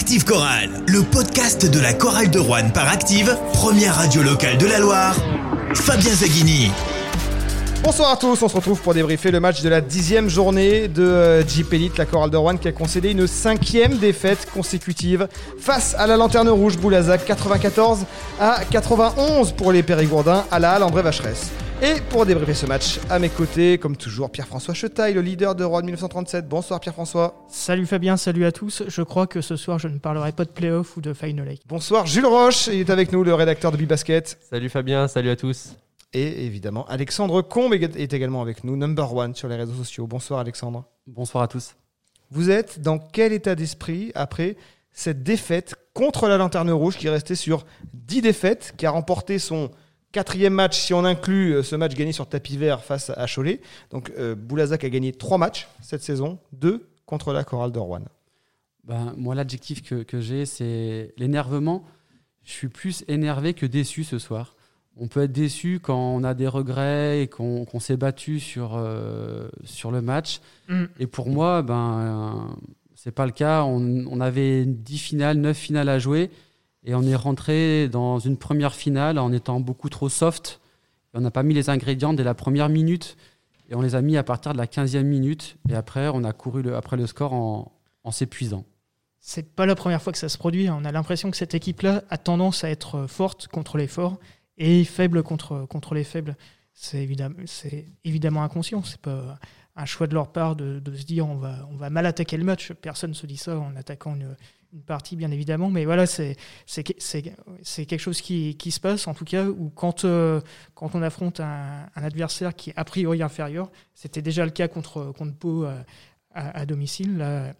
Active Chorale, le podcast de la chorale de Rouen par Active, première radio locale de la Loire. Fabien Zaghini. Bonsoir à tous, on se retrouve pour débriefer le match de la dixième journée de euh, Jeep Elite, la chorale de Rouen qui a concédé une cinquième défaite consécutive face à la Lanterne Rouge Boulazac 94 à 91 pour les Périgourdins à la Halle André Vacheresse. Et pour débriefer ce match, à mes côtés, comme toujours, Pierre-François Chetaille, le leader de Rouen 1937. Bonsoir Pierre-François. Salut Fabien, salut à tous. Je crois que ce soir, je ne parlerai pas de playoff ou de Final Eight. Bonsoir Jules Roche, il est avec nous, le rédacteur de Bibasket. Salut Fabien, salut à tous. Et évidemment, Alexandre Combe est également avec nous, number one sur les réseaux sociaux. Bonsoir Alexandre. Bonsoir à tous. Vous êtes dans quel état d'esprit après cette défaite contre la Lanterne Rouge qui est restée sur 10 défaites, qui a remporté son quatrième match si on inclut euh, ce match gagné sur tapis vert face à Cholet. Donc euh, Boulazac a gagné 3 matchs cette saison, 2 contre la Chorale de Rouen. Ben, moi, l'adjectif que, que j'ai, c'est l'énervement. Je suis plus énervé que déçu ce soir on peut être déçu quand on a des regrets et qu'on s'est battu sur, euh, sur le match. Mm. Et pour moi, ben, euh, c'est pas le cas. On, avait 10 finales, 9 finales à jouer et on est rentré dans une première finale en étant beaucoup trop soft. on n'a pas mis les ingrédients dès la première minute et on les a mis à partir de la 15e minute. Et après, on a couru après le score en, en s'épuisant. C'est pas la première fois que ça se produit. On a l'impression que cette équipe-là a tendance à être forte contre les forts et faible contre, contre les faibles. C'est évidemment, évidemment inconscient. C'est pas un choix de leur part de, de, se dire on va, on va mal attaquer le match. Personne ne se dit ça en attaquant une, une partie, bien évidemment. Mais voilà, c'est, quelque chose qui, qui, se passe, en tout cas, où quand, euh, quand on affronte un, adversaire qui est a priori inférieur, c'était déjà le cas contre, contre Pau euh, à, domicile. Là,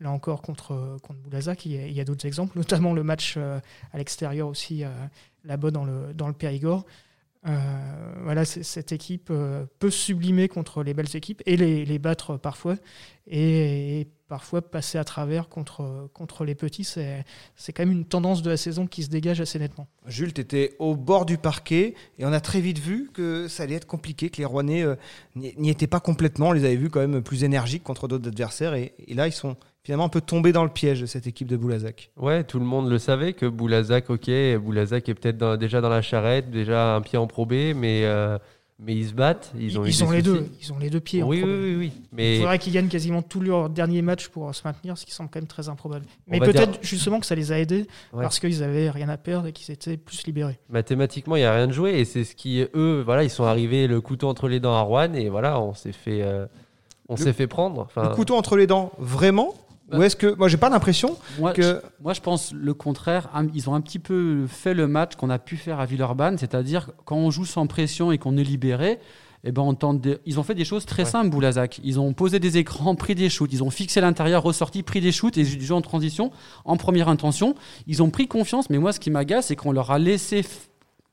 là encore, contre, contre Boulazac, il y a, a d'autres exemples, notamment le match euh, à l'extérieur aussi là-bas dans le, dans le Périgord. Euh, voilà, cette équipe euh, peut sublimer contre les belles équipes et les, battre parfois, et, parfois passer à travers contre, contre les petits. C'est quand même une tendance de la saison qui se dégage assez nettement. Jules, tu étais au bord du parquet et on a très vite vu que ça allait être compliqué, que les Rouennais euh, n'y étaient pas complètement. On les avait vus quand même plus énergiques contre d'autres adversaires et là, ils sont finalement un peu tombé dans le piège de cette équipe de Boulazac. Ouais, tout le monde le savait que Boulazac, ok, Boulazac est peut-être déjà dans la charrette, déjà un pied en probé, mais, euh, mais ils se battent. Ils ont, ils ont les deux, ils ont les deux pieds. Oui, oui, oui, Mais... Il faudrait qu'ils gagnent quasiment tous leurs derniers matchs pour se maintenir, ce qui semble quand même très improbable. Mais peut-être justement que ça les a aidés parce qu'ils avaient rien à perdre et qu'ils étaient plus libérés. Mathématiquement, il n'y a rien de joué et c'est ce qui, eux, voilà, ils sont arrivés le couteau entre les dents à Rouen et voilà, on s'est fait. Euh, on s'est fait prendre. Enfin... Le couteau entre les dents, vraiment? Ou est-ce que moi j'ai pas l'impression que je, moi je pense le contraire. Ils ont un petit peu fait le match qu'on a pu faire à Villeurbanne, c'est-à-dire quand on joue sans pression et qu'on est libéré. Eh ben, on tente Ils ont fait des choses très simples, Boulazac. Ils ont posé des écrans, pris des shoots. Ils ont fixé l'intérieur, ressorti, pris des shoots et du jeu en transition en première intention. Ils ont pris confiance, mais moi, ce qui m'agace, c'est qu'on leur a laissé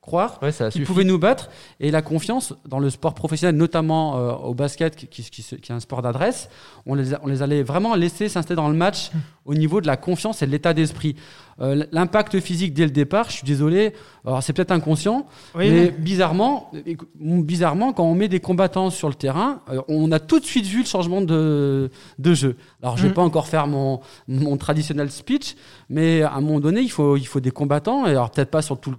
croire qu'ils pouvaient nous battre. Et la confiance dans le sport professionnel, notamment euh, au basket, qui, qui, qui, est un sport d'adresse, on les, on les allait vraiment laisser s'installer dans le match au niveau de la confiance et de l'état d'esprit. Euh, l'impact physique dès le départ, je suis désolé, alors c'est peut-être inconscient, mais, bizarrement, bizarrement, quand on met des combattants sur le terrain, euh, on a tout de suite vu le changement de, de jeu. Alors je vais mm. pas encore faire mon, mon traditionnel speech, mais à un moment donné, il faut, il faut des combattants, et alors peut-être pas sur tout le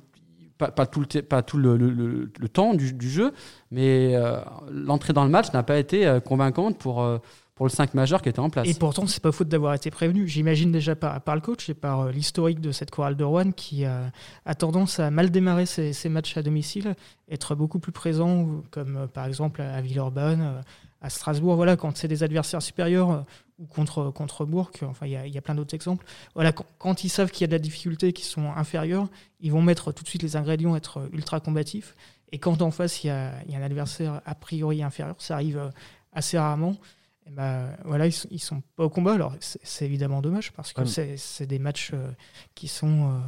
pas, tout le, pas tout le, le, temps du, du, jeu, mais euh, l'entrée dans le match n'a pas été euh, convaincante pour, euh, pour le 5 majeur qui était en place. Et pourtant, c'est pas faute d'avoir été prévenu. J'imagine déjà par, par, le coach et par l'historique de cette chorale de Rouen qui a tendance à mal démarrer ses, ses, matchs à domicile, être beaucoup plus présent, comme par exemple à Villeurbanne, à Strasbourg, voilà, quand c'est des adversaires supérieurs ou contre, contre Bourg, enfin il y, y, a plein d'autres exemples. Voilà, quand, quand ils savent qu'il y a de la difficulté, qui sont inférieurs, ils vont mettre tout de suite les ingrédients, être ultra combatifs. Et quand en face il y a, il y a un adversaire a priori inférieur, ça arrive euh, assez rarement. Et ben, voilà, ils, ils sont pas au combat. Alors c'est évidemment dommage parce que c'est des matchs euh, qui sont euh,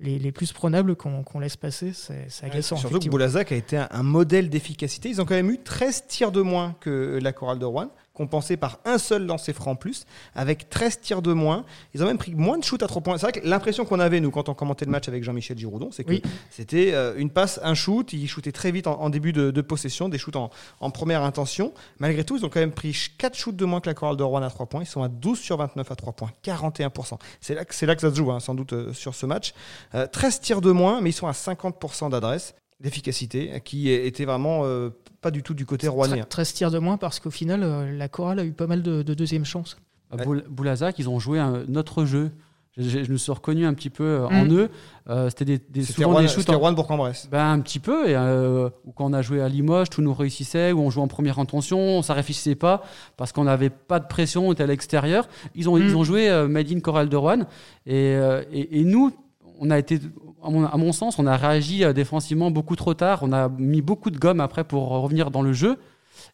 les, les, plus prenables qu'on qu laisse passer. C'est agaçant. surtout que Boulazac a été un, un modèle d'efficacité. Ils ont quand même eu 13 tirs de moins que la chorale de Rouen compensé par un seul lancer franc en plus, avec 13 tirs de moins. Ils ont même pris moins de shoot à 3 points. C'est vrai que l'impression qu'on avait, nous, quand on commentait le match avec Jean-Michel Giroudon, c'est que Oui. c'était euh, une passe, un shoot. Ils shootaient très vite en, en début de, de possession, des shoots en, en première intention. Malgré tout, ils ont quand même pris 4 shoots de moins que la Coral de Rouen à 3 points. Ils sont à 12 sur 29 à 3 points, 41%. C'est là, là que ça se joue, hein, sans doute, euh, sur ce match. Euh, 13 tirs de moins, mais ils sont à 50% d'adresse, d'efficacité, euh, qui était vraiment euh, pas du tout du côté rouennais. 13 tirs de moins parce qu'au final, euh, la chorale a eu pas mal de, de deuxième chance. À Boul- Boulazac, ils ont joué un, notre jeu. Je, je- je me suis reconnu un petit peu euh, Mm. en eux. Euh, C'était des, des, C'était souvent Rouen, des shoots c'était en- Rouen Bourg-en-Bresse. Ben, un petit peu. Et, euh, quand on a joué à Limoges, tout nous réussissait. Ou on jouait en première intention, ça réfléchissait pas parce qu'on n'avait pas de pression, on était à l'extérieur. Ils ont, Mm. ils ont joué euh, Made in Coral de Rouen. Et, euh, et, et nous, on a été, à mon, à mon sens, on a réagi euh, défensivement beaucoup trop tard. On a mis beaucoup de gomme après pour revenir dans le jeu.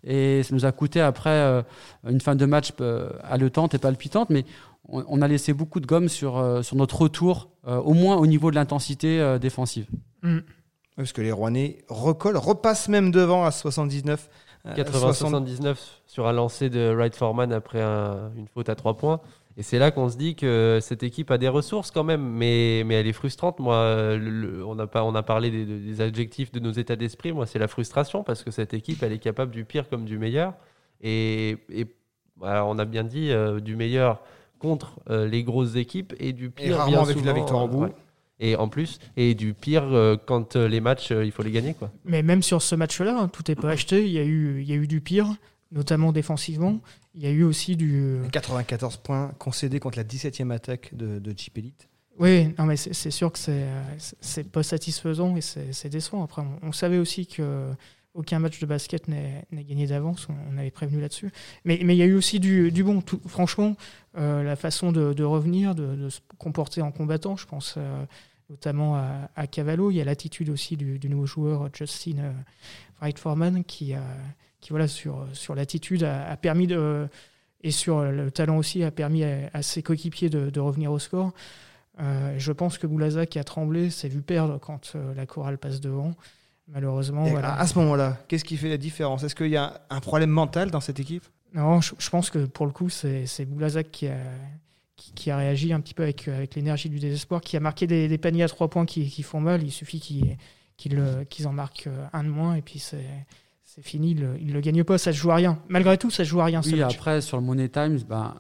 Et ça nous a coûté après euh, une fin de match euh, haletante et palpitante. Mais on, on a laissé beaucoup de gomme sur, sur notre retour, au moins au niveau de l'intensité défensive. Mm. Parce que les Rouennais recollent, repassent même devant à 79. euh, 80-79 sur un lancer de Wright Foreman après un- une faute à 3 points. Et c'est là qu'on se dit que cette équipe a des ressources quand même, mais, mais elle est frustrante. Moi, le- le- on, a pas, on a parlé des, des adjectifs de nos états d'esprit. Moi, c'est la frustration parce que cette équipe, elle est capable du pire comme du meilleur. Et, et voilà, on a bien dit euh, du meilleur contre euh, les grosses équipes et du pire rarement bien avec la souvent, victoire au euh, bout. ouais. Et en plus, et du pire euh, quand euh, les matchs, euh, il faut les gagner. Quoi. Mais même sur ce match-là, hein, tout n'est pas acheté. Il y, a eu, il y a eu du pire, notamment défensivement. Il y a eu aussi du. 94 points concédés contre la 17e attaque de, de Jeep Elite. Oui, non, mais c'est sûr que c'est euh, c'est- pas satisfaisant et c'est décevant. Après, on, on savait aussi que aucun match de basket n'est gagné d'avance. On, avait prévenu là-dessus. Mais mais il y a eu aussi du, du bon. Tout- franchement, euh, la façon de, de revenir, de, de se comporter en combattant, je pense euh, notamment à, à Cavallo. Il y a l'attitude aussi du, du nouveau joueur Justin euh, Wright Foreman qui a qui voilà sur sur l'attitude a, a permis de et sur le talent aussi a permis à, à ses coéquipiers de, de revenir au score. Euh, je pense que Boulazac qui a tremblé s'est vu perdre quand euh, la chorale passe devant. Malheureusement, voilà. à, ce moment-là, qu'est-ce qui fait la différence? Est-ce qu'il y a un problème mental dans cette équipe? Non, je, je pense que pour le coup, c'est Boulazac qui a, qui, qui a réagi un petit peu avec, avec l'énergie du désespoir, qui a marqué des, des paniers à trois points qui, qui font mal. Il suffit qu'ils euh, qu'ils en marquent un de moins et puis c'est c'est fini. Il ne le gagne pas, ça se joue à rien. Malgré tout, ça se joue à rien. ce Oui, match. après, sur le Money Times, ben,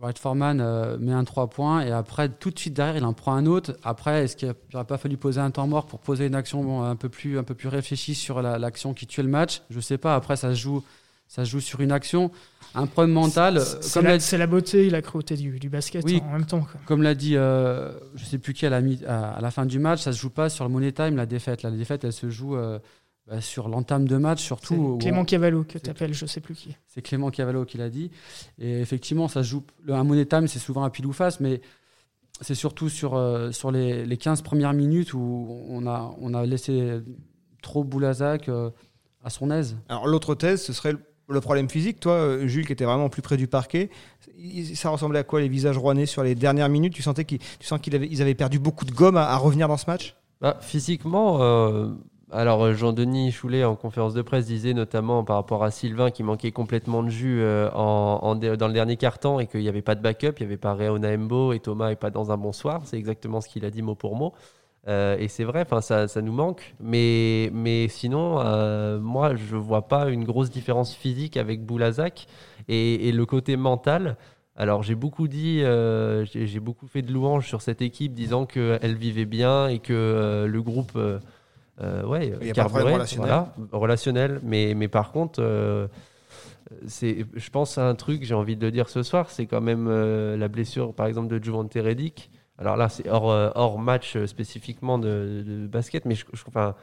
Wright Foreman euh, met un 3 points et après, tout de suite derrière, il en prend un autre. Après, est-ce qu'il n'aurait pas fallu poser un temps mort pour poser une action bon, un, peu plus, un peu plus réfléchie sur la- l'action qui tuait le match? Je sais pas. Après, ça se joue, ça se joue sur une action. Un problème mental, euh, C'est comme la, l'a c'est la beauté et la cruauté du, du basket Oui. en même temps. quoi. comme l'a dit, euh, je sais plus qui à la, à, à la fin du match, ça se joue pas sur le Money Time, la défaite. La défaite, elle se joue euh, bah, sur l'entame de match, surtout. Clément on- Cavallo que tu appelles, je sais plus qui. C'est Clément Cavallo qui l'a dit. Et effectivement, ça se joue. Le, un money time, c'est souvent un pile ou face, mais c'est surtout sur, euh, sur les, les 15 premières minutes où on a, on a laissé trop Boulazac euh, à son aise. Alors l'autre thèse, ce serait le- problème physique. Toi, euh, Jules, qui était vraiment plus près du parquet, ça ressemblait à quoi les visages rouennais sur les dernières minutes? Tu sentais qu'ils, tu sens qu'ils avaient, ils avaient perdu beaucoup de gomme à, à revenir dans ce match? Bah, physiquement, euh, alors euh, Jean-Denis Choulet en conférence de presse disait notamment par rapport à Sylvain qui manquait complètement de jus euh, dans le dernier quart-temps et qu'il n'y avait pas de backup, il n'y avait pas Réona Embo et Thomas n'est pas dans un bon soir. C'est exactement ce qu'il a dit mot pour mot. Euh, et c'est vrai, ça, ça nous manque. Mais, mais sinon, moi, je vois pas une grosse différence physique avec Boulazac et, le côté mental. Alors j'ai beaucoup dit, j'ai beaucoup fait de louanges sur cette équipe, disant qu'elle vivait bien et que le groupe, ouais, Il y a pas de problème carburait, relationnel. voilà, relationnel. Mais, mais par contre, euh, c'est, je pense à un truc, j'ai envie de le dire ce soir, c'est quand même euh, la blessure, par exemple, de Juvante Redick. Alors là, c'est hors, euh, hors match euh, spécifiquement de, de basket, mais je, je, enfin,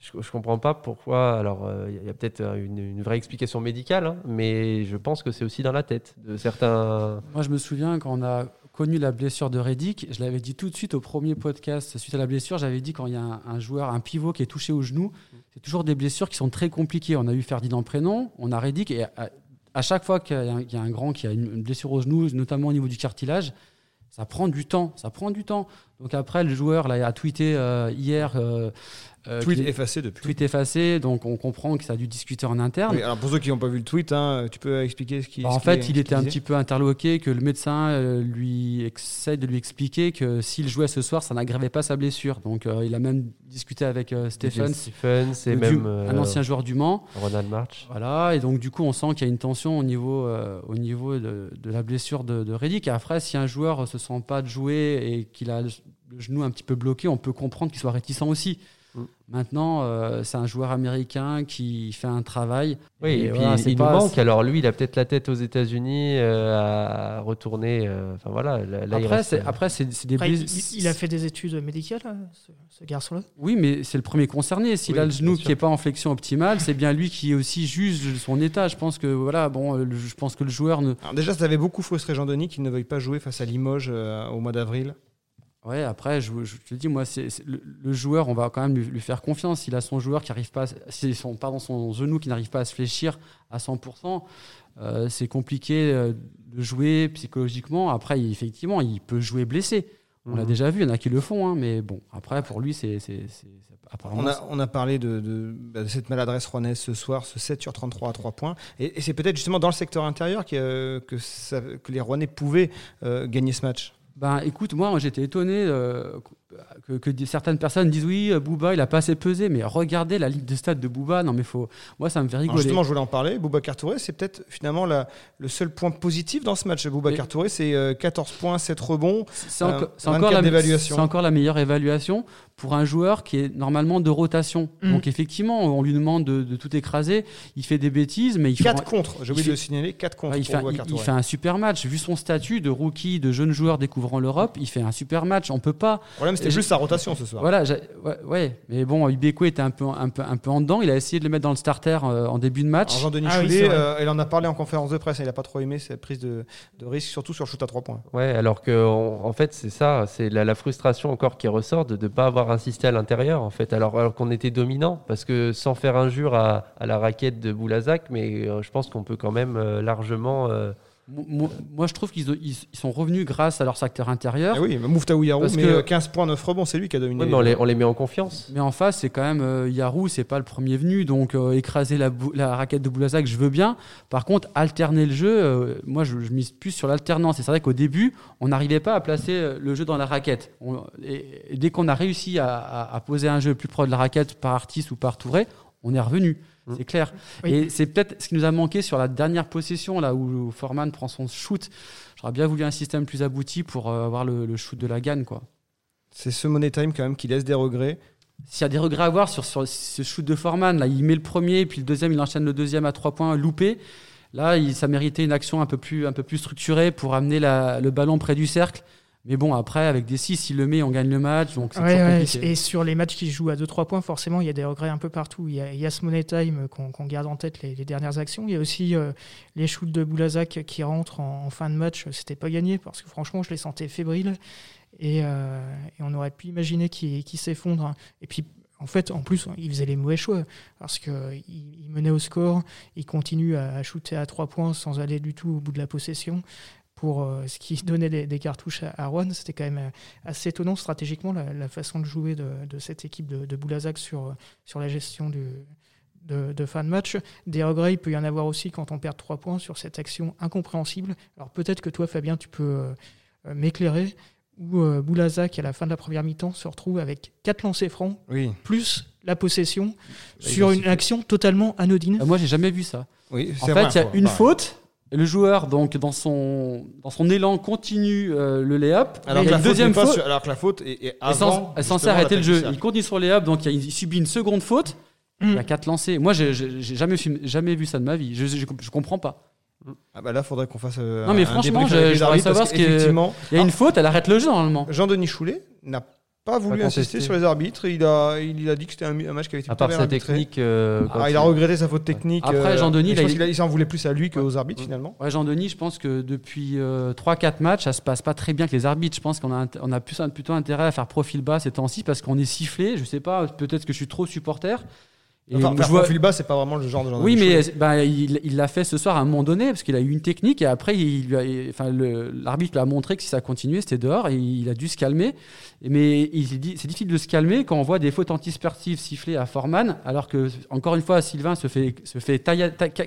je, je comprends pas pourquoi. Alors, euh, il y a peut-être euh, une, une vraie explication médicale, hein, mais je pense que c'est aussi dans la tête de certains. Moi, je me souviens quand on a connu la blessure de Reddick, je l'avais dit tout de suite au premier podcast suite à la blessure, j'avais dit quand il y a un, joueur, un pivot qui est touché au genou, c'est toujours des blessures qui sont très compliquées. On a eu Ferdinand Prénom, on a Reddick, et à, chaque fois qu'il y, a un- grand qui a une, blessure au genou, notamment au niveau du cartilage, ça prend du temps, ça prend du temps. Donc après, le joueur là, a tweeté euh, hier. euh, Tweet qu'il- effacé depuis. tweet effacé, donc on comprend que ça a dû discuter en interne. Oui, alors pour ceux qui n'ont pas vu le tweet, hein, tu peux expliquer ce qui. Bah, ce en fait, il était un petit peu interloqué, que le médecin euh, lui essaie de lui expliquer que s'il jouait ce soir, ça n'aggravait pas sa blessure. Donc il a même discuté avec euh, Stephens, Stephens et le même Du- euh, un ancien joueur du Mans. Ronald March. Voilà, et donc du coup, on sent qu'il y a une tension au niveau, euh, au niveau de, de la blessure de, de Reddick. Et après, si un joueur se sent pas de jouer et qu'il a le genou un petit peu bloqué, on peut comprendre qu'il soit réticent aussi. Mm. Maintenant, euh, c'est un joueur américain qui fait un travail. Oui, et, puis voilà, il, il pas- nous manque. Alors lui, il a peut-être la tête aux États-Unis euh, à retourner. euh, Enfin voilà, là, là, il Après, reste, c'est, après, c'est, des Après, il, a fait des études médicales, euh, ce, ce garçon-là. Oui, mais c'est le premier concerné. S'il Oui, a le genou qui n'est pas en flexion optimale, c'est bien lui qui aussi juge son état. Je pense que voilà, bon, le- je pense que le joueur ne. Alors déjà, ça avait beaucoup frustré Jean-Denis qu'il ne veuille pas jouer face à Limoges euh, au mois d'avril. Ouais, après, je, je te le dis, moi, c'est, le, le joueur, on va quand même lui, lui faire confiance. S'il a son joueur qui arrive pas, à- son, pardon, son genou qui n'arrive pas à se fléchir à 100%, euh, c'est compliqué euh, de jouer psychologiquement. Après, effectivement, il peut jouer blessé. On l'a Mhm. déjà vu, il y en a qui le font, hein, mais bon, après, pour lui, c'est. On a, on a parlé de, de- bah, de cette maladresse rouennaise ce soir, ce 7 sur 33 à 3 points. Et, et c'est peut-être justement dans le secteur intérieur que, ça- que les Rouennais pouvaient euh, gagner ce match. Ben, écoute, moi, j'étais étonné euh, que, certaines personnes disent oui, euh, Booba, il a pas assez pesé, mais regardez la ligne de stade de Booba. Non, mais faut. Moi, ça me fait Alors rigoler. justement, je voulais en parler. Boubacar Touré, c'est peut-être finalement la- le seul point positif dans ce match. Mais- Touré, c'est euh, 14 points, 7 rebonds. C'est Euh, enco- c'est 24 encore, la, encore meilleure évaluation pour un joueur qui est normalement de rotation. Mm. Donc effectivement, on lui demande de, de tout écraser. Il fait des bêtises, mais il fait, 4 contre, j'ai oublié de le signaler, 4 contre ouais, il, pour fait, il- fait un super match. Vu son statut de rookie, de jeune joueur découvrant l'Europe, il fait un super match. On peut pas. Le problème, c'était plus sa rotation ce soir. Voilà, ouais, ouais. mais bon, Ibeko était un peu, un, peu, un peu en dedans. Il a essayé de le mettre dans le starter euh, en début de match. Jean-Denis Ah Choulet, euh, il en a parlé en conférence de presse, il n'a pas trop aimé cette prise de, de risque, surtout sur le shoot à 3 points. Ouais, alors que on- en fait c'est ça, c'est la, la frustration encore qui ressort de ne pas avoir insisté à l'intérieur en fait, alors, alors qu'on était dominant, parce que sans faire injure à, à la raquette de Boulazac, mais euh, je pense qu'on peut quand même euh, largement. Euh, Moi, moi, je trouve qu'ils ils, ils sont revenus grâce à leur secteur intérieur. Ah oui, Mouftaou Yarou, Parce mais que- euh, 15 points, 9 rebonds, c'est lui qui a dominé. ouais, mais on, les, on les met en confiance. Mais en face, c'est quand même euh, Yarou, c'est pas le premier venu, donc euh, écraser la, raquette de Boulazac, je veux bien. Par contre, alterner le jeu, euh, moi je, je mise plus sur l'alternance. Et c'est vrai qu'au début, on n'arrivait pas à placer euh, le jeu dans la raquette. On- et, et dès qu'on a réussi à, à- à poser un jeu plus proche de la raquette par Artis ou par Touré, on est revenu. Mm. C'est clair. Oui. Et c'est peut-être ce qui nous a manqué sur la dernière possession, là où Foreman prend son shoot. J'aurais bien voulu un système plus abouti pour euh, avoir le, le shoot de la gagne, quoi. C'est ce Money Time quand même qui laisse des regrets. S'il y a des regrets à avoir sur, sur ce shoot de Foreman, là, il met le premier, puis le deuxième, il enchaîne le deuxième à trois points, loupé. Là, il, ça méritait une action un peu plus, un peu plus structurée pour amener la- le ballon près du cercle. Mais bon, après, avec des 6, il le met, on gagne le match. Donc c'est Ouais, ouais, et sur les matchs qui se jouent à 2-3 points, forcément, il y a des regrets un peu partout. Il y a, il y a ce money time qu'on garde en tête les, les dernières actions. Il y a aussi euh, les shoots de Boulazac qui rentrent en, en fin de match. C'était pas gagné parce que franchement, je les sentais fébriles. Et, euh, et on aurait pu imaginer qu'ils s'effondrent. Et puis, en fait, en plus, il faisait les mauvais choix parce qu'il il menait au score, il continue à, à shooter à 3 points sans aller du tout au bout de la possession. Pour euh, ce qui donnait des, des cartouches à, à Rouen, c'était quand même euh, assez étonnant stratégiquement la, la façon de jouer de, de cette équipe de, de Boulazac sur, euh, sur la gestion du, de, de fin de match. Des regrets, il peut y en avoir aussi quand on perd 3 points sur cette action incompréhensible. Alors peut-être que toi, Fabien, tu peux euh, m'éclairer, où euh, Boulazac, à la fin de la première mi-temps, se retrouve avec 4 lancers francs, Oui, plus la possession, Bah, sur va une action totalement anodine. Euh, Moi, j'ai jamais vu ça. oui En fait, il y a faut- une bah, faute. Le joueur, donc, dans son, dans son élan, continue euh, le layup. Alors que, y la a une faute deuxième faute. alors que la faute est, est avant. est censée arrêter le jeu. Il continue sur les layup, donc il, subit une seconde faute. Mm. Il y a quatre lancés. Moi, j'ai jamais, jamais vu ça de ma vie. Je, je, je comprends pas. Ah bah là, faudrait qu'on fasse. euh, Non, mais un franchement, je- je voudrais savoir ce que- qu'effectivement, Il y a une faute, elle arrête le jeu normalement. Jean-Denis Choulet n'a pas voulu Pas insister sur les arbitres. Il a, il a dit que c'était un, un match qui avait été À part sa technique. euh, Ah, il a regretté sa faute technique. Après, euh, Jean-Denis, il- il s'en voulait plus à lui qu'aux arbitres finalement. Ouais, Jean-Denis, je pense que depuis 3-4 matchs, ça se passe pas très bien avec les arbitres. Je pense qu'on a, on a plus, plutôt intérêt à faire profil bas ces temps-ci parce qu'on est sifflé. Je sais pas, peut-être que je suis trop supporter. Et Enfin, je faire vois- profil bas, c'est pas vraiment le genre de genre oui, mais bah, il il l'a fait ce soir à un moment donné parce qu'il a eu une technique et après, il, lui a- il- enfin, le- l'arbitre lui a montré que si ça continuait, c'était dehors et il a dû se calmer. Mais il s'est dit- c'est difficile de se calmer quand on voit des fautes antisportives sifflées à Forman, alors que encore une fois, Sylvain se fait se fait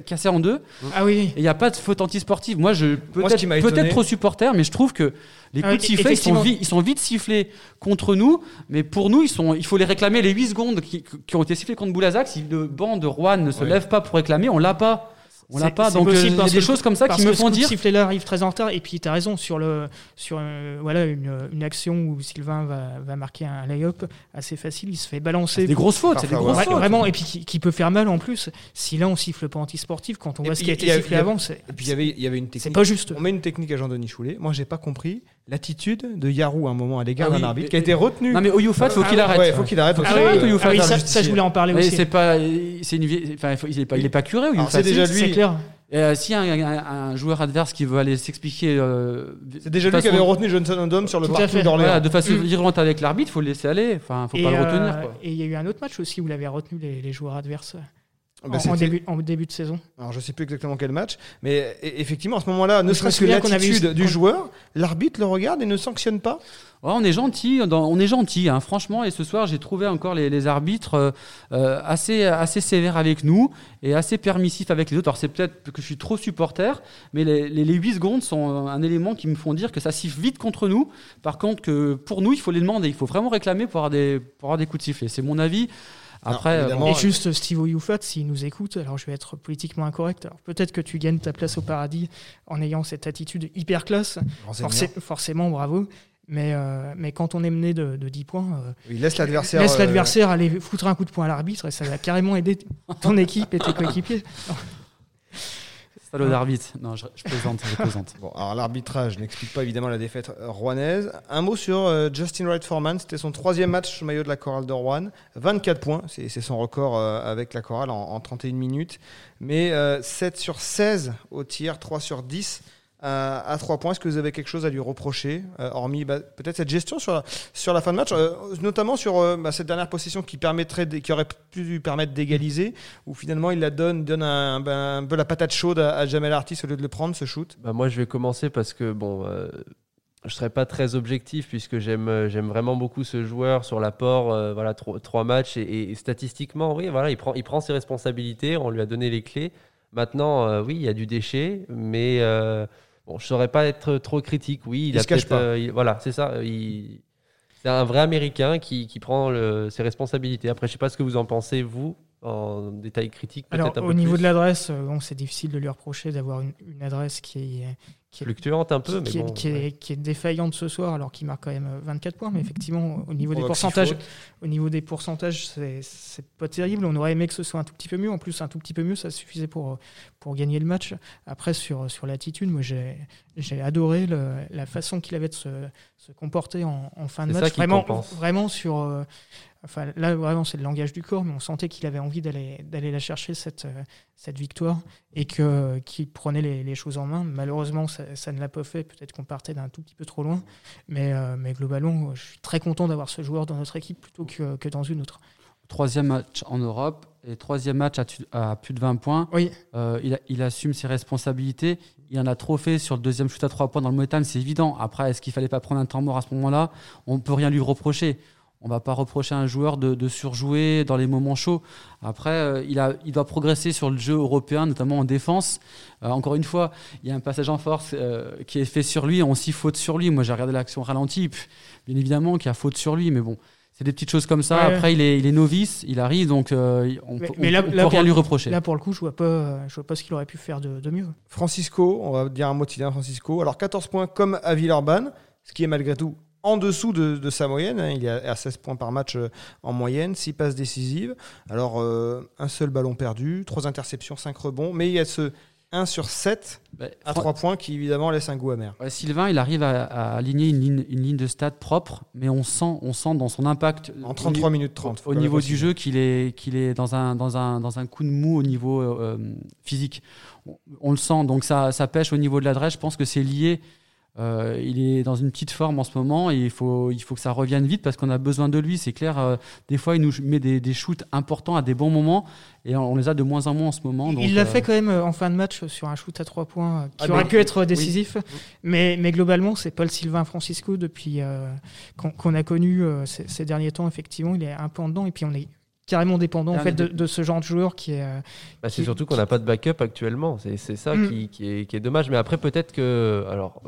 casser en deux. Ah oui. Et il n'y a pas de faute antisportive. Moi, je peut-être étonné- trop supporter, mais je trouve que les Ah, coups de sifflet, ils sont, effectivement. vite, ils sont vite sifflés contre nous, mais pour nous, ils sont, il faut les réclamer les 8 secondes qui, qui ont été sifflées contre Boulazac. Si le banc de Rouen ne se Ouais. lève pas pour réclamer, on l'a pas. On l'a C'est- pas. c'est Donc, euh, possible il y a parce des choses comme ça qui me ce font dire. sifflet là arrive très en retard et puis tu as raison sur le sur euh, voilà une, une action où Sylvain va, va marquer un lay-up assez facile, il se fait balancer. C'est des grosses fautes. C'est des Parfois, grosses Ouais, fautes. vraiment et puis qui, qui peut faire mal en plus. Si là on siffle pas antisportif quand on Et voit ce puis, qui a été sifflé avant, c'est Et puis il y avait, il y avait une c'est technique. pas juste. On met une technique à Jean-Denis Choulet. Moi, j'ai pas compris l'attitude de Yarou à un moment à l'égard Ah d'un arbitre qui a été retenu. Non, mais Oyufat, faut Ah qu'il ouais, arrête. Ouais, faut qu'il arrête. faut Ah qu'il arrête. oui, Oyufat, ah ça, je voulais en parler Mais aussi. c'est pas, c'est une, vie- enfin, il faut- est pas, il est pas curé. C'est déjà si. lui. C'est clair. Et, euh, S'il y a un, un- un joueur adverse qui veut aller s'expliquer, euh, C'est déjà de lui qui façon- avait retenu Johnson Ondom sur le Tout à parking fait. d'Orléans. Voilà, de façon Mm. virulente avec l'arbitre, faut le laisser aller. Enfin, faut Et pas le euh, retenir. Quoi. et il y a eu un autre match aussi où il avait retenu les, les joueurs adverses Bah, en, début, en début de saison. Alors je sais plus exactement quel match, mais e- effectivement à ce moment-là, ne serait-ce que l'attitude du joueur, l'arbitre le regarde et ne sanctionne pas? Ouais, on est gentil, on est gentil, hein, franchement. Et ce soir, j'ai trouvé encore les, les arbitres euh, euh, assez, assez sévères avec nous et assez permissifs avec les autres. Alors c'est peut-être que je suis trop supporter, mais les, les, les 8 secondes sont un élément qui me font dire que ça siffle vite contre nous. Par contre, que pour nous, il faut les demander, il faut vraiment réclamer pour avoir des, pour avoir des coups de sifflet. C'est mon avis. Après, euh, Et juste Steve Oyufat, s'il nous écoute, alors je vais être politiquement incorrect. Alors peut-être que tu gagnes ta place au paradis en ayant cette attitude hyper classe. Forcé- forcément, bravo. Mais, euh, mais quand on est mené de, de 10 points, euh, Il laisse l'adversaire. laisse euh, l'adversaire aller foutre un coup de poing à l'arbitre et ça va carrément aider ton équipe et tes coéquipiers. salaud d'arbitre. Non, je, je plaisante, je plaisante. Bon, alors l'arbitrage n'explique pas évidemment la défaite euh, rouennaise. Un mot sur euh, Justin Wright Foreman, c'était son troisième match maillot de la chorale de Rouen. 24 points, c'est c'est son record euh, avec la chorale en, en 31 minutes. Mais euh, 7 sur 16 au tir, 3 sur 10 à, à 3 points. Est-ce que vous avez quelque chose à lui reprocher, euh, hormis bah, peut-être cette gestion sur la, sur la fin de match, euh, notamment sur euh, bah, cette dernière possession qui, permettrait qui aurait pu lui permettre d'égaliser, où finalement il la donne, donne un, ben, un peu la patate chaude à, à Jamel Artis au lieu de le prendre, ce shoot? Bah, moi, je vais commencer parce que bon, euh, je serai pas très objectif puisque j'aime euh, j'aime vraiment beaucoup ce joueur sur l'apport. euh, voilà, tro- trois matchs et, statistiquement, oui, voilà, il prend il prend ses responsabilités. On lui a donné les clés. Maintenant, euh, oui, il y a du déchet, mais euh, bon, je saurais pas être trop critique. Oui, il, Il a se cache peut-être, pas. euh, il- voilà, c'est ça. Il, c'est un vrai Américain qui, qui prend le- ses responsabilités. Après, je sais pas ce que vous en pensez vous en détail critique. Alors, peut-être un au peu niveau plus de l'adresse, euh, bon, c'est difficile de lui reprocher d'avoir une, une adresse qui est fluctuante un peu, mais qui, est- bon. qui est, qui est défaillante ce soir, alors qu'il marque quand même euh, 24 points. Mais effectivement, au niveau des pourcentages, au niveau des pourcentages, c'est pas terrible. On aurait aimé que ce soit un tout petit peu mieux. En plus, un tout petit peu mieux, ça suffisait pour pour gagner le match. Après, sur sur l'attitude, moi j'ai j'ai adoré le- la façon qu'il avait de se, se comporter en, en fin de C'est match. vraiment, compense. vraiment sur. Enfin, là, vraiment, c'est le langage du corps, mais on sentait qu'il avait envie d'aller d'aller la chercher cette euh, cette victoire et que qu'il prenait les, les choses en main. Malheureusement, ça, ça ne l'a pas fait. Peut-être qu'on partait d'un tout petit peu trop loin, mais euh, mais globalement, je suis très content d'avoir ce joueur dans notre équipe plutôt que, que dans une autre. Troisième match en Europe et troisième match à, tu- à plus de 20 points. Oui, Euh, il, a- il assume ses responsabilités. Il en a trop fait sur le deuxième shoot à trois points dans le Moetan, c'est évident. Après, est-ce qu'il fallait pas prendre un temps mort à ce moment-là? On ne peut rien lui reprocher. On va pas reprocher à un joueur de, de surjouer dans les moments chauds. Après, euh, il, a, il doit progresser sur le jeu européen, notamment en défense. Euh, encore une fois, il y a un passage en force euh, qui est fait sur lui. On s'y faute sur lui. Moi, j'ai regardé l'action ralentie. Bien évidemment qu'il y a faute sur lui, mais bon, c'est des petites choses comme ça. Ouais. Après, il est, il est novice, il arrive, donc euh, on Mais- peut, mais là- peut- rien pour- lui reprocher. là pour le coup, je vois pas, je vois pas ce qu'il aurait pu faire de, de mieux. Francisco, on va dire un mot de Francisco. Alors 14 points comme à Villeurbanne, ce qui est malgré tout en dessous de, de sa moyenne. hein. Il est à 16 points par match euh, en moyenne, 6 passes décisives. Alors euh, un seul ballon perdu, 3 interceptions, 5 rebonds. Mais il y a ce 1 sur 7 Bah, à Fran- 3 points qui évidemment laisse un goût amer. Ouais, Sylvain, il arrive à, à aligner une ligne, une ligne de stats propre, mais on sent, on sent dans son impact En 33 minutes 30. faut au niveau du jeu qu'il est, qu'il est dans, un, dans, un, dans un coup de mou au niveau euh, physique. On, on le sent, donc ça, ça pêche au niveau de l'adresse. Je pense que c'est lié Euh, il est dans une petite forme en ce moment et il faut, il faut que ça revienne vite parce qu'on a besoin de lui. C'est clair, euh, des fois, il nous met des, des shoots importants à des bons moments et on les a de moins en moins en ce moment. donc, il l'a euh, fait quand même en fin de match sur un shoot à trois points qui Ah, aurait pu être décisif. Mais, mais globalement, c'est Paul Sylvain Francisco depuis euh, qu'on a connu euh, ces, ces derniers temps. Effectivement, il est un peu en dedans et puis on est carrément dépendant en fait de, ce genre de joueur qui est. euh, Bah, c'est surtout qu'on n'a pas de backup actuellement. C'est c'est ça Mm. qui, qui est, qui est dommage. Mais après, peut-être que. Alors.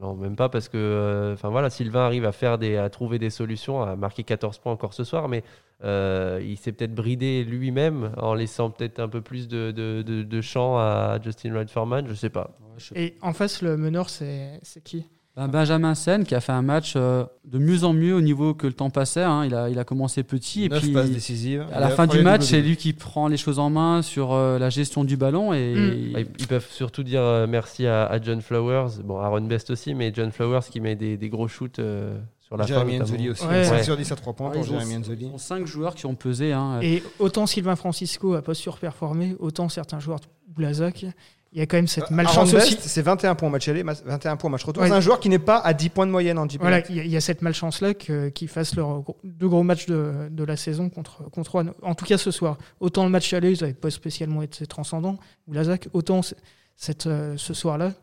Non, même pas parce que. euh, voilà, Sylvain arrive à faire des, à trouver des solutions, à marquer 14 points encore ce soir, mais euh, il s'est peut-être bridé lui-même en laissant peut-être un peu plus de, de, de, champ à Justin Wright Foreman. Je sais pas. Et en face, le meneur, c'est qui? Benjamin Sen qui a fait un match euh, de mieux en mieux au niveau que le temps passait. hein. Il, a, il a commencé petit et 9 puis passes décisives. à la Il fin du match, c'est lui qui prend les choses en main sur euh, la gestion du ballon et Mm. Bah, Ils, peuvent surtout dire euh, merci à, à John Flowers, bon Aaron Best aussi, mais John Flowers qui met des, des gros shoots euh, sur la Jeremy fin. Enzoli aussi. Ouais. 5 Ouais. sur 10 à 3 points Ouais, pour ils ont- Jeremy Enzoli. Ils ont cinq joueurs qui ont pesé. hein. Et autant Sylvain Francisco a pas surperformé, autant certains joueurs de Blazak, il y a quand même cette Aaron malchance Best, aussi. c'est 21 points au match aller, 21 points au match retour. Ouais. C'est un joueur qui n'est pas à 10 points de moyenne en JP. Voilà, il y, a- il y a cette malchance-là qu'ils fassent leurs deux gros matchs de, de la saison contre, contre Rouen. En tout cas, ce soir. Autant le match aller, ils n'avaient pas spécialement été transcendants, ou Lazac, autant cette, euh, ce soir-là,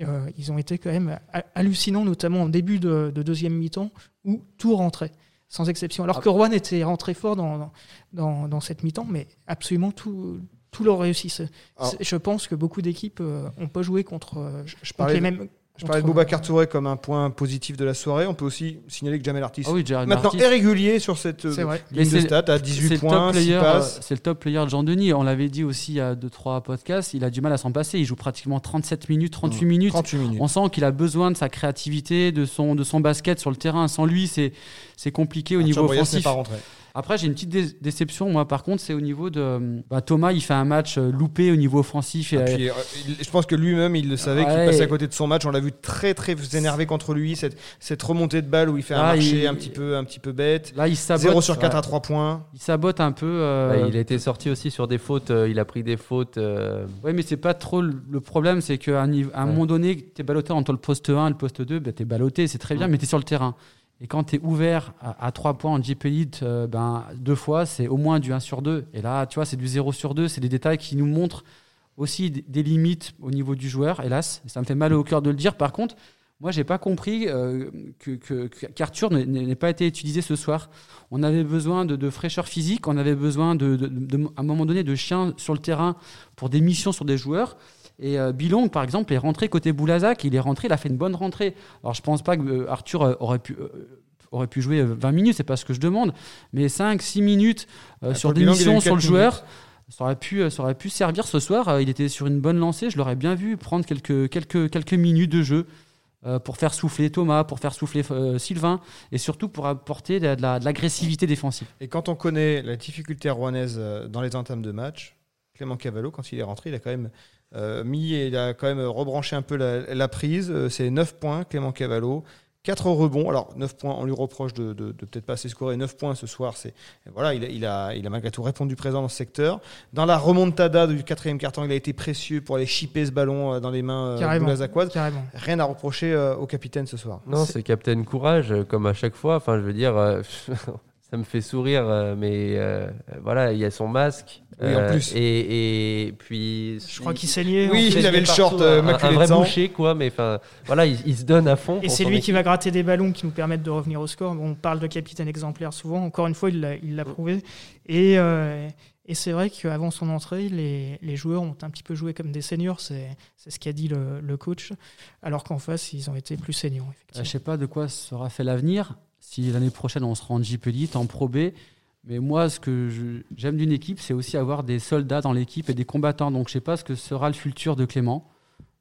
euh, ils ont été quand même ha- hallucinants, notamment en début de, de deuxième mi-temps, où tout rentrait, sans exception. Alors que Rouen était rentré fort dans, dans, dans cette mi-temps, mais absolument tout. Tout leur réussissait. Alors- Je pense que beaucoup d'équipes n'ont pas joué contre, euh, Je contre parlais les mêmes. Je parlais de contre- Boubacar Touré comme un point positif de la soirée. On peut aussi signaler que Jamel Artis, Ah oui, maintenant Martis. est régulier sur cette euh, ligne de stats à C'est 18 le points, top 6 player, passes. euh, C'est le top player de Jean-Denis. On l'avait dit aussi il y a 2-3 podcasts. Il a du mal à s'en passer. Il joue pratiquement 37 minutes, 38 minutes. 38 minutes. On sent qu'il a besoin de sa créativité, de son, de son basket sur le terrain. Sans lui, c'est c'est compliqué au Arthur niveau offensif. pas rentré. Après, j'ai une petite dé- déception, moi, par contre, c'est au niveau de. bah, Thomas, il fait un match euh, loupé au niveau offensif. Et, Et puis, euh, il- je pense que lui-même, il le savait qu'il Ouais. passait à côté de son match. On l'a vu très très énervé contre lui. Cette, cette remontée de balle où il fait un Ah, marché il- un petit peu un petit peu bête. là, il sabote. 0 sur 4 ouais. à 3 points. Il sabote un peu. euh, il a été sorti aussi sur des fautes. euh, il a pris des fautes. euh, Ouais, mais c'est pas trop le problème, c'est qu'à un, niveau- à un Ouais. moment donné, tu es ballotté entre le poste 1 et le poste 2, ben, tu es ballotté, c'est très bien, mais tu es sur le terrain. Et quand tu es ouvert à, 3 points en JP Elite, euh, ben, deux fois, c'est au moins du 1 sur 2. Et là, tu vois, c'est du 0 sur 2. C'est des détails qui nous montrent aussi des, limites au niveau du joueur, hélas. Ça me fait mal au cœur de le dire. Par contre, moi, j'ai pas compris euh, que- que- qu'Arthur n'ait- pas été utilisé ce soir. On avait besoin de, fraîcheur physique, on avait besoin, de- à un moment donné, de chiens sur le terrain pour des missions sur des joueurs. Et euh, Bilong, par exemple, est rentré côté Boulazac. Il est rentré, il a fait une bonne rentrée. Alors, je pense pas que euh, Arthur euh, aurait pu. aurait pu jouer euh, 20 minutes, c'est pas ce que je demande, mais 5-6 minutes euh, Ah, sur des missions sur le joueur, ça aurait, pu, ça aurait pu servir ce soir. Il était sur une bonne lancée, je l'aurais bien vu prendre quelques, quelques, quelques minutes de jeu euh, pour faire souffler Thomas, pour faire souffler euh, Sylvain, et surtout pour apporter de, de la- de l'agressivité défensive. Et quand on connaît la difficulté rouennaise dans les entames de match, Clément Cavallo, quand il est rentré, il a quand même euh, mis il a quand même rebranché un peu la, la prise. Euh, C'est 9 points, Clément Cavallo. 4 rebonds. Alors, 9 points, on lui reproche de, de- de peut-être pas assez scorer. 9 points ce soir, c'est voilà, il a, il, a, il a malgré tout répondu présent dans ce secteur. Dans la remontada du quatrième carton, il a été précieux pour aller chipper ce ballon euh, dans les mains euh, boulazacoises. Carrément. Rien à reprocher euh, au capitaine ce soir. Non, c'est Captain Courage, comme à chaque fois. Enfin, je veux dire, euh, ça me fait sourire, mais euh, voilà, il y a son masque. Oui, en euh, plus. Et, et puis. Je crois qu'il saignait. Oui, il avait le short euh, un, un maculé vrai boucher, quoi. Mais enfin, voilà, il, il se donne à fond. Et c'est lui qui va gratter des ballons qui nous permettent de revenir au score. Bon, on parle de capitaine exemplaire souvent. Encore une fois, il l'a prouvé. Et, euh, et c'est vrai qu'avant son entrée, les, les joueurs ont un petit peu joué comme des seniors. C'est ce qu'a dit le, le coach. Alors qu'en face, ils ont été plus seniors. Euh, Effectivement. je sais pas de quoi sera fait l'avenir. Si l'année prochaine on sera en JP Elite, en Pro B. Mais moi, ce que j'aime d'une équipe, c'est aussi avoir des soldats dans l'équipe et des combattants. Donc, je sais pas ce que sera le futur de Clément.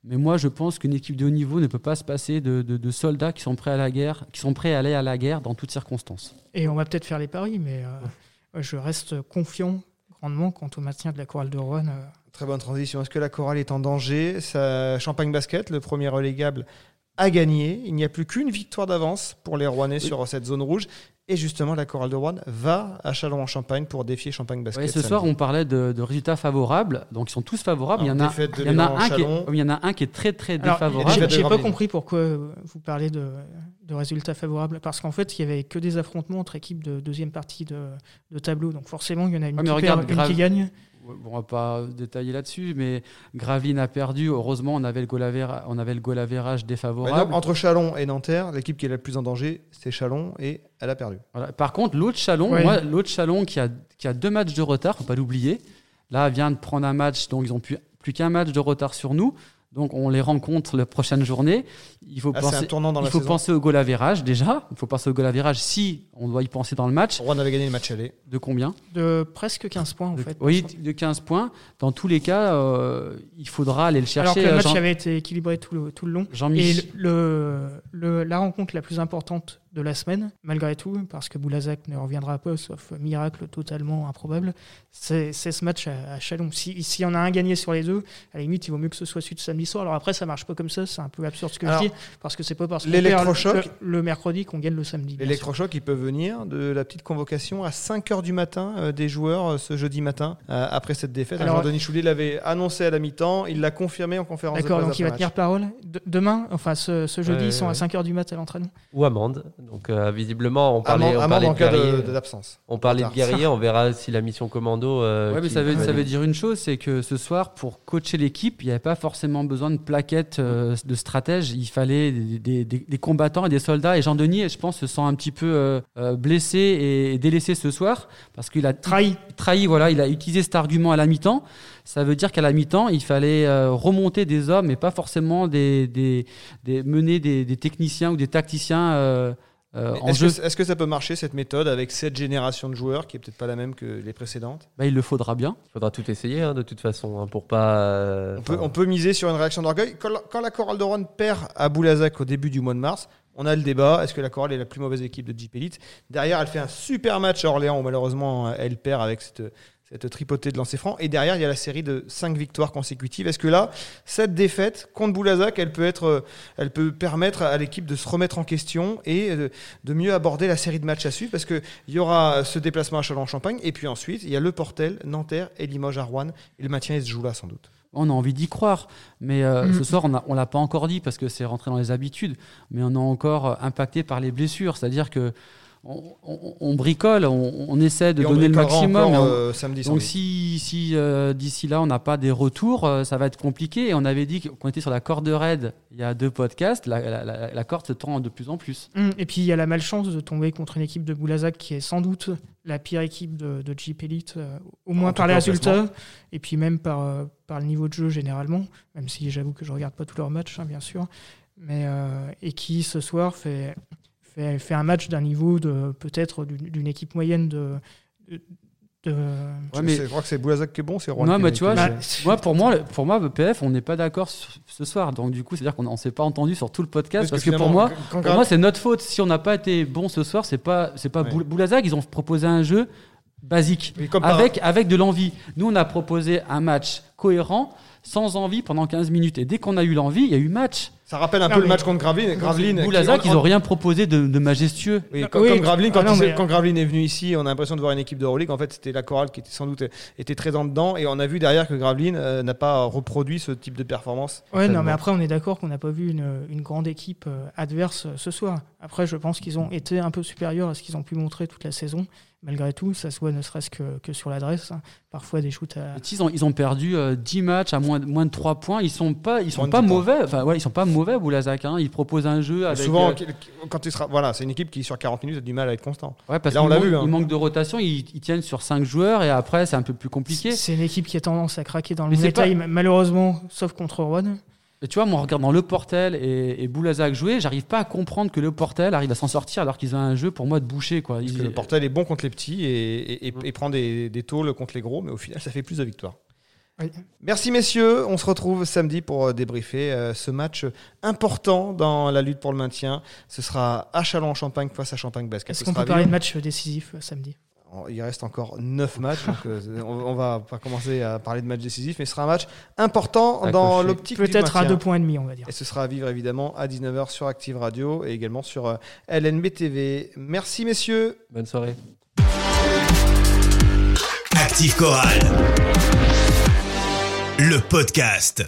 Mais moi, je pense qu'une équipe de haut niveau ne peut pas se passer de, de- de soldats qui sont prêts à la guerre, qui sont prêts à aller à la guerre dans toutes circonstances. Et on va peut-être faire les paris, mais euh, je reste confiant grandement quant au maintien de la chorale de Rouen. euh, Très bonne transition. Est-ce que la chorale est en danger? Ça, Champagne Basket, le premier relégable, à gagner. Il n'y a plus qu'une victoire d'avance pour les Rouennais sur cette zone rouge. Et justement, la Chorale de Rouen va à Châlons-en-Champagne pour défier Champagne Basket. Ouais, ce soir, on parlait de, de résultats favorables. Donc, ils sont tous favorables. il, y en a, défaite de il, y en a l'élan un qui est, Chalon. il y en a un qui est très, très Alors, défavorable. j'ai- pas compris pourquoi vous parlez de, de résultats favorables. Parce qu'en fait, il y avait que des affrontements entre équipes de deuxième partie de, de tableau. Donc forcément, il y en a une, Ouais, qui, regarde, perd, une Grave- qui gagne. Bon, on va pas détailler là-dessus, mais Gravelines a perdu. Heureusement, on avait le goal avéra- on avait le goal average Ouais, défavorable. non, entre Chalon et Nanterre, l'équipe qui est la plus en danger, c'est Chalon et elle a perdu. Voilà. Par contre, l'autre Chalon, Ouais. moi, l'autre Chalon qui a, qui a deux matchs de retard, faut pas l'oublier. Là, vient de prendre un match, donc ils ont plus, plus qu'un match de retard sur nous. Donc on les rencontre la prochaine journée. Il faut Ah, penser, tournant dans il la faut saison. penser au goal average déjà. Il faut penser au goal average si on doit y penser dans le match. Rouen avait gagné le match aller. De combien? De presque 15 points, en de, fait. Oui, de 15 points. Dans tous les cas, euh, il faudra aller le Alors que chercher. le euh, match Jean- avait été équilibré tout le, tout le long. Et Jean-Mich- le, le- la rencontre la plus importante de la semaine, malgré tout, parce que Boulazac ne reviendra pas, sauf miracle totalement improbable, c'est c'est ce match à, à Chalon. Si- S'il y en a un gagné sur les deux, à la limite, il vaut mieux que ce soit celui de samedi soir. Alors après, ça marche pas comme ça, c'est un peu absurde ce que Alors, je dis, parce que c'est pas parce l'électrochoc- le, le mercredi qu'on gagne le samedi. L'électrochoc, il peut venir de la petite convocation à 5h du matin euh, des joueurs euh, ce jeudi matin, euh, après cette défaite. Alors- Alors, Denis Choulet l'avait annoncé à la mi-temps, il l'a confirmé en conférence de D'accord, presse donc il va tenir parole. De- demain, enfin ce, ce jeudi, ils sont à ouais. 5h du mat à l'entraînement. Ou amende. Donc euh, visiblement, on parlait, on parlait en de cas d'absence. On parlait de guerrier, on verra si la mission commando. euh, Ouais, mais ça veut, ça veut dire une chose, c'est que ce soir, pour coacher l'équipe, il n'y avait pas forcément besoin de plaquettes euh, de stratèges. Il fallait des, des- des- des combattants et des soldats. Et Jean-Denis, je pense, se sent un petit peu euh, blessé et délaissé ce soir parce qu'il a Trahi. trahi. Voilà, il a utilisé cet argument à la mi-temps. Ça veut dire qu'à la mi-temps, il fallait remonter des hommes et pas forcément des, des, des- mener des, des techniciens ou des tacticiens euh, euh, Est-ce jeu. que, ça peut marcher cette méthode avec cette génération de joueurs qui est peut-être pas la même que les précédentes? Bah, il le faudra bien. Il faudra tout essayer hein, de toute façon hein, pour pas. euh, on peut, on peut miser sur une réaction d'orgueil. Quand la, quand la Chorale de Rouen perd à Boulazac au début du mois de mars, on a le débat est-ce que la Chorale est la plus mauvaise équipe de Jeep Elite? Derrière, elle fait un super match à Orléans où malheureusement elle perd avec cette, cette tripotée de lancers francs. Et derrière, il y a la série de 5 victoires consécutives. Est-ce que là, cette défaite contre Boulazac, elle peut, être, euh, elle peut permettre à l'équipe de se remettre en question et euh, de mieux aborder la série de matchs à suivre? Parce qu'il y aura ce déplacement à Châlons-en-Champagne et puis ensuite, il y a le Portel, Nanterre et Limoges à Rouen. Et le maintien, il se joue là sans doute. On a envie d'y croire, mais euh, Mm. ce soir, on ne l'a pas encore dit parce que c'est rentré dans les habitudes, mais on est encore impacté par les blessures. C'est-à-dire que on, on- on bricole, on, on essaie de Et on donner le maximum. encore, on- euh, samedi donc si, si euh, d'ici là, on n'a pas des retours, euh, ça va être compliqué. Et on avait dit qu'on était sur la corde raide il y a deux podcasts. La, la- la- la corde se tend de plus en plus. Hum, Et puis il y a la malchance de tomber contre une équipe de Boulazac qui est sans doute la pire équipe de, de Jeep Elite, euh, au moins En par les résultats, et puis même par, euh, par le niveau de jeu généralement, même si j'avoue que je regarde pas tous leurs matchs, hein, bien sûr, mais euh, et qui ce soir fait, fait, fait un match d'un niveau de peut-être d'une équipe moyenne de. de- de- Ouais, Je mais- je crois que c'est Boulazac qui est bon, c'est Rouen. Non, qui mais tu vois, Bah, Moi, pour moi, pour moi, BPF, on n'est pas d'accord ce soir. Donc, du coup, c'est-à-dire qu'on ne s'est pas entendu sur tout le podcast. Parce, que, pour moi, quand- pour moi, c'est notre faute. Si on n'a pas été bon ce soir, c'est pas, c'est pas Ouais. Boul- Boulazac. Ils ont proposé un jeu basique, par- avec, avec de l'envie. Nous, on a proposé un match cohérent, sans envie, pendant 15 minutes. Et dès qu'on a eu l'envie, il y a eu match. Ça rappelle un Non, peu le match contre. Gravelines qui- Boulazac, ils n'ont rien proposé de, de majestueux. Oui, comme, oui, comme Gravelines, quand, ah non, il s'est- mais- quand Gravelines est venu ici, on a l'impression de voir une équipe de Euroleague. En fait, c'était la chorale qui était sans doute était très en dedans. Et on a vu derrière que Gravelines euh, n'a pas reproduit ce type de performance. Ouais, non, mais après, on est d'accord qu'on n'a pas vu une, une grande équipe euh, adverse euh, ce soir. Après, je pense qu'ils ont été un peu supérieurs à ce qu'ils ont pu montrer toute la saison. Malgré tout, ça se voit ne serait-ce que, que sur l'adresse. hein. Parfois, des shoots à. Ils ont, ils ont perdu euh, 10 matchs à moins de, moins de 3 points. Ils sont pas, ils sont Moins pas 10 points. mauvais. Enfin, ouais, ils sont pas mauvais, Boulazac. Hein. Ils proposent un jeu avec. Souvent, euh, quand tu seras, voilà, c'est une équipe qui sur 40 minutes a du mal à être constant. Ouais, parce Là, qu'il on l'a vu, hein. il manque de rotation, ils, ils tiennent sur 5 joueurs et après c'est un peu plus compliqué. C'est une équipe qui a tendance à craquer dans le détail, malheureusement, sauf contre Rouen. Et tu vois, moi en regardant Le Portel et, et Boulazac jouer, j'arrive pas à comprendre que Le Portel arrive à s'en sortir alors qu'ils ont un jeu pour moi de boucher. Quoi. Parce Ils- que le Portel est bon contre les petits et, et- et- et prend des, des tôles contre les gros, mais au final, ça fait plus de victoires. Oui. Merci messieurs, on se retrouve samedi pour euh, débriefer euh, ce match important dans la lutte pour le maintien. Ce sera à Châlons-en-Champagne face à Champagne Basket. Est-ce Ce qu'on peut parler de match décisif euh, samedi? Il reste encore 9 matchs, donc on, va pas commencer à parler de match décisif, mais ce sera un match important À dans l'optique du Peut-être à maintien. deux points et demi, on va dire. Et ce sera à vivre évidemment à 19h sur Active Radio et également sur LNB TV. Merci messieurs. Bonne soirée. Active Chorale. Le podcast.